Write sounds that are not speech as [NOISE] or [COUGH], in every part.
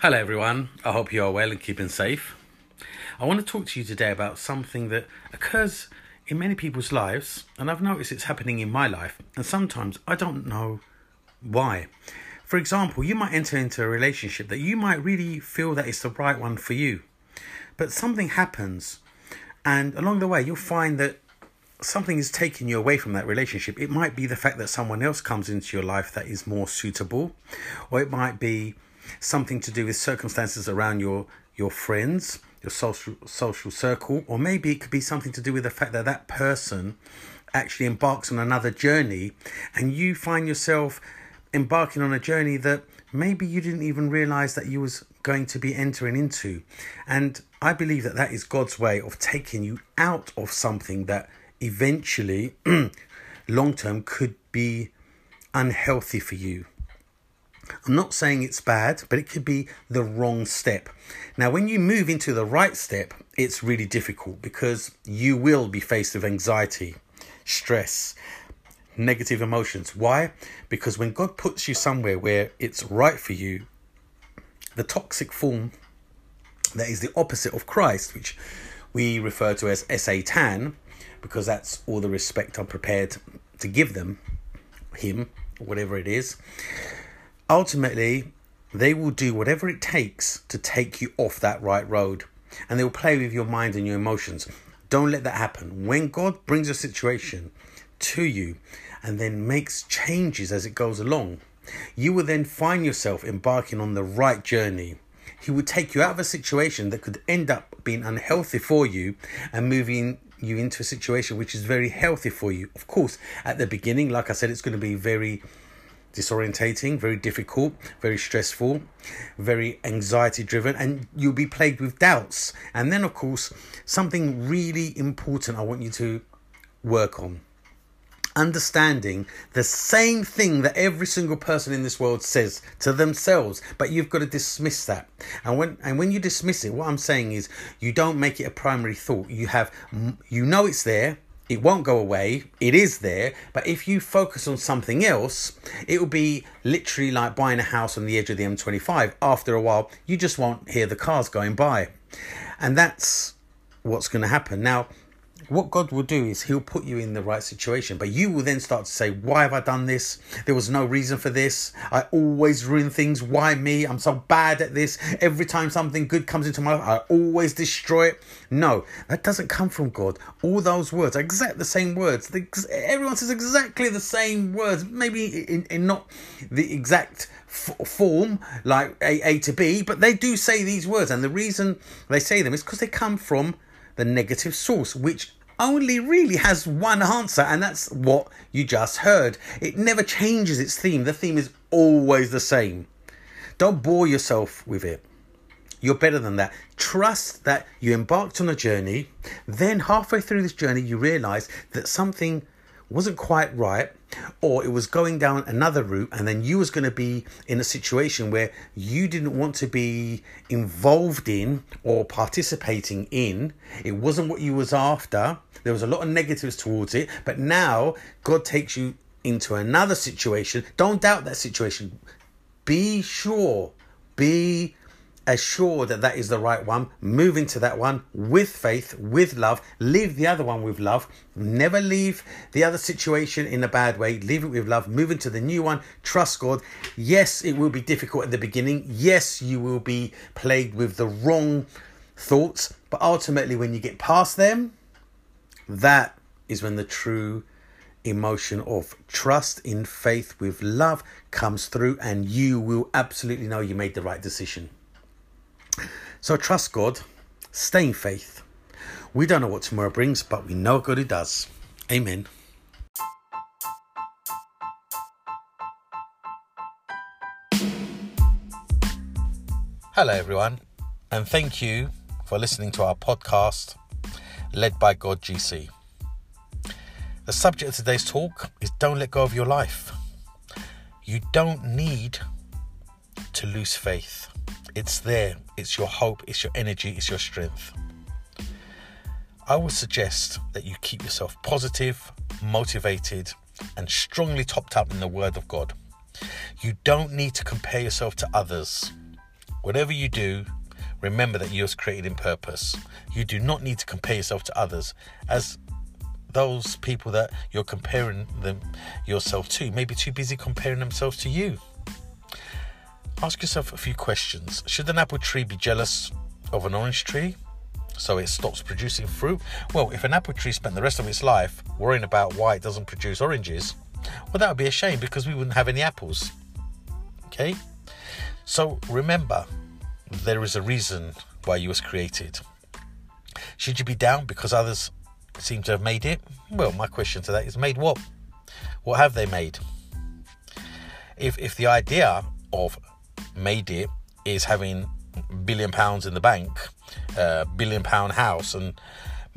Hello, everyone. I hope you are well and keeping safe. I want to talk to you today about something that occurs in many people's lives, and I've noticed it's happening in my life, and sometimes I don't know why. For example, you might enter into a relationship that you might really feel that it's the right one for you, but something happens, and along the way, you'll find that something is taking you away from that relationship. It might be the fact that someone else comes into your life that is more suitable, or it might be something to do with circumstances around your your friends, your social social circle, or maybe it could be something to do with the fact that that person actually embarks on another journey, and you find yourself embarking on a journey that maybe you didn't even realize that you was going to be entering into, and I believe that that is God's way of taking you out of something that eventually, [CLEARS THROAT] long term, could be unhealthy for you. I'm not saying it's bad, but it could be the wrong step. Now, when you move into the right step, it's really difficult because you will be faced with anxiety, stress, negative emotions. Why? Because when God puts you somewhere where it's right for you, the toxic form that is the opposite of Christ, which we refer to as Satan, because that's all the respect I'm prepared to give them, him, whatever it is ultimately, they will do whatever it takes to take you off that right road. And they will play with your mind and your emotions. Don't let that happen. When God brings a situation to you and then makes changes as it goes along, you will then find yourself embarking on the right journey. He will take you out of a situation that could end up being unhealthy for you and moving you into a situation which is very healthy for you. Of course, at the beginning, like I said, it's going to be very disorientating, very difficult, very stressful, very anxiety driven, and you'll be plagued with doubts. And then, of course, something really important I want you to work on. Understanding the same thing that every single person in this world says to themselves but you've got to dismiss that. And when and when you dismiss it what i'm saying is you don't make it a primary thought. You have you know it's there it won't go away. It is there. But if you focus on something else, it will be literally like buying a house on the edge of the M25. After a while, you just won't hear the cars going by. And that's what's going to happen. Now, what God will do is He'll put you in the right situation, but you will then start to say, Why have I done this? There was no reason for this. I always ruin things. Why me? I'm so bad at this. Every time something good comes into my life, I always destroy it. No, that doesn't come from God. All those words exactly the same words. Everyone says exactly the same words, maybe in, in not the exact form like A, A to B, but they do say these words. And the reason they say them is because they come from the negative source, which only really has one answer, and that's what you just heard. It never changes its theme, the theme is always the same. Don't bore yourself with it. You're better than that. Trust that you embarked on a journey, then halfway through this journey, you realize that something wasn't quite right or it was going down another route and then you was going to be in a situation where you didn't want to be involved in or participating in. It wasn't what you was after. There was a lot of negatives towards it but now god takes you into another situation. Don't doubt that situation. Be sure. Be assured that that is the right one, move into that one with faith, with love, leave the other one with love, never leave the other situation in a bad way, leave it with love, move into the new one, trust God. Yes, it will be difficult at the beginning. Yes, you will be plagued with the wrong thoughts, but ultimately, when you get past them, that is when the true emotion of trust in faith with love comes through, and you will absolutely know you made the right decision. So trust God, stay in faith. We don't know what tomorrow brings, but we know God who does. Amen. Hello, everyone, and thank you for listening to our podcast, led by God GC. The subject of today's talk is Don't Let Go of Your Life. You don't need to lose faith. It's there. It's your hope, it's your energy, it's your strength. I would suggest that you keep yourself positive, motivated, and strongly topped up in the Word of God. You don't need to compare yourself to others Whatever you do, remember that you are created in purpose. You do not need to compare yourself to others, as those people that you're comparing them yourself to may be too busy comparing themselves to you. Ask yourself a few questions. Should an apple tree be jealous of an orange tree? So it stops producing fruit? Well, if an apple tree spent the rest of its life worrying about why it doesn't produce oranges, well, that would be a shame because we wouldn't have any apples. Okay? So remember, there is a reason why you was created. Should you be down because others seem to have made it? Well, my question to that is made what? What have they made? If if the idea of made it is having billion pounds in the bank, uh, billion pound house, and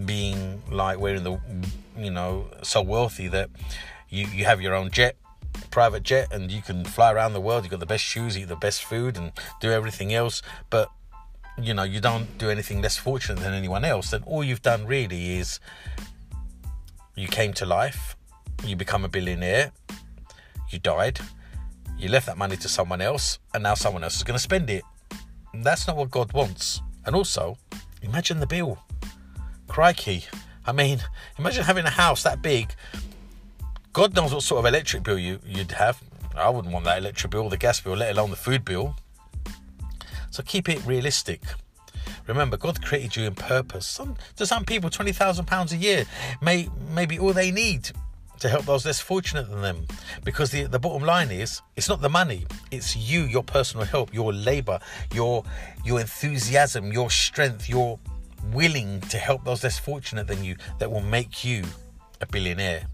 being like we're in the you know so wealthy that you you have your own jet private jet and you can fly around the world. You've got the best shoes, eat the best food, and do everything else. But you know, you don't do anything less fortunate than anyone else. Then all you've done really is you came to life, you become a billionaire, you died, you left that money to someone else, and now someone else is going to spend it. That's not what God wants. And also, imagine the bill. Crikey. I mean, imagine having a house that big God knows what sort of electric bill you, you'd have. I wouldn't want that electric bill, the gas bill, let alone the food bill. So keep it realistic. Remember, God created you in purpose. Some, to some people, twenty thousand pounds a year may may be all they need to help those less fortunate than them. Because the the bottom line is, it's not the money; it's you, your personal help, your labour, your your enthusiasm, your strength, your willing to help those less fortunate than you that will make you a billionaire.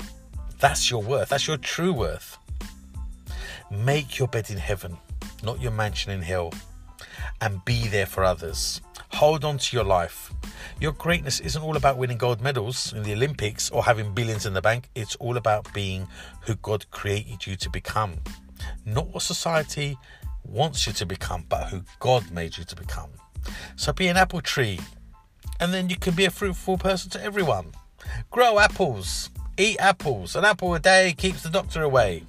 That's your worth. That's your true worth. Make your bed in heaven, not your mansion in hell, and be there for others. Hold on to your life. Your greatness isn't all about winning gold medals in the Olympics or having billions in the bank. It's all about being who God created you to become. Not what society wants you to become, but who God made you to become. So be an apple tree, and then you can be a fruitful person to everyone. Grow apples. Eat apples. An apple a day keeps the doctor away.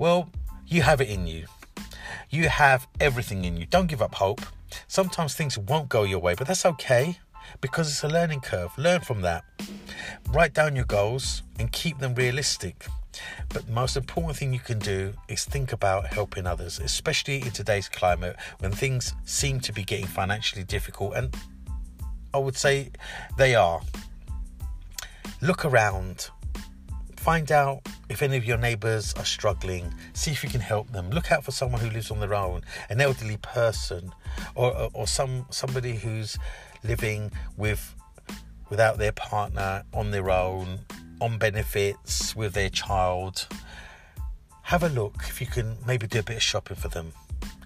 Well, you have it in you. You have everything in you. Don't give up hope. Sometimes things won't go your way, but that's okay because it's a learning curve. Learn from that. Write down your goals and keep them realistic. But the most important thing you can do is think about helping others, especially in today's climate when things seem to be getting financially difficult. And I would say they are. Look around. Find out if any of your neighbours are struggling. See if you can help them. Look out for someone who lives on their own, an elderly person, or or some somebody who's living with without their partner on their own, on benefits with their child. Have a look if you can maybe do a bit of shopping for them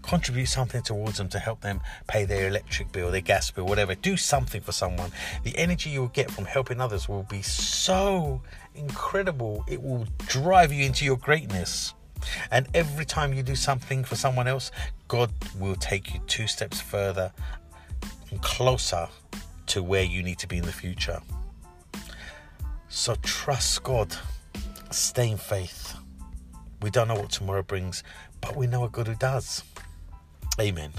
contribute something towards them to help them pay their electric bill, their gas bill, whatever. Do something for someone. The energy you'll get from helping others will be so incredible. It will drive you into your greatness. And every time you do something for someone else, God will take you two steps further and closer to where you need to be in the future. So trust God, stay in faith. We don't know what tomorrow brings, but we know a God who does. Amen.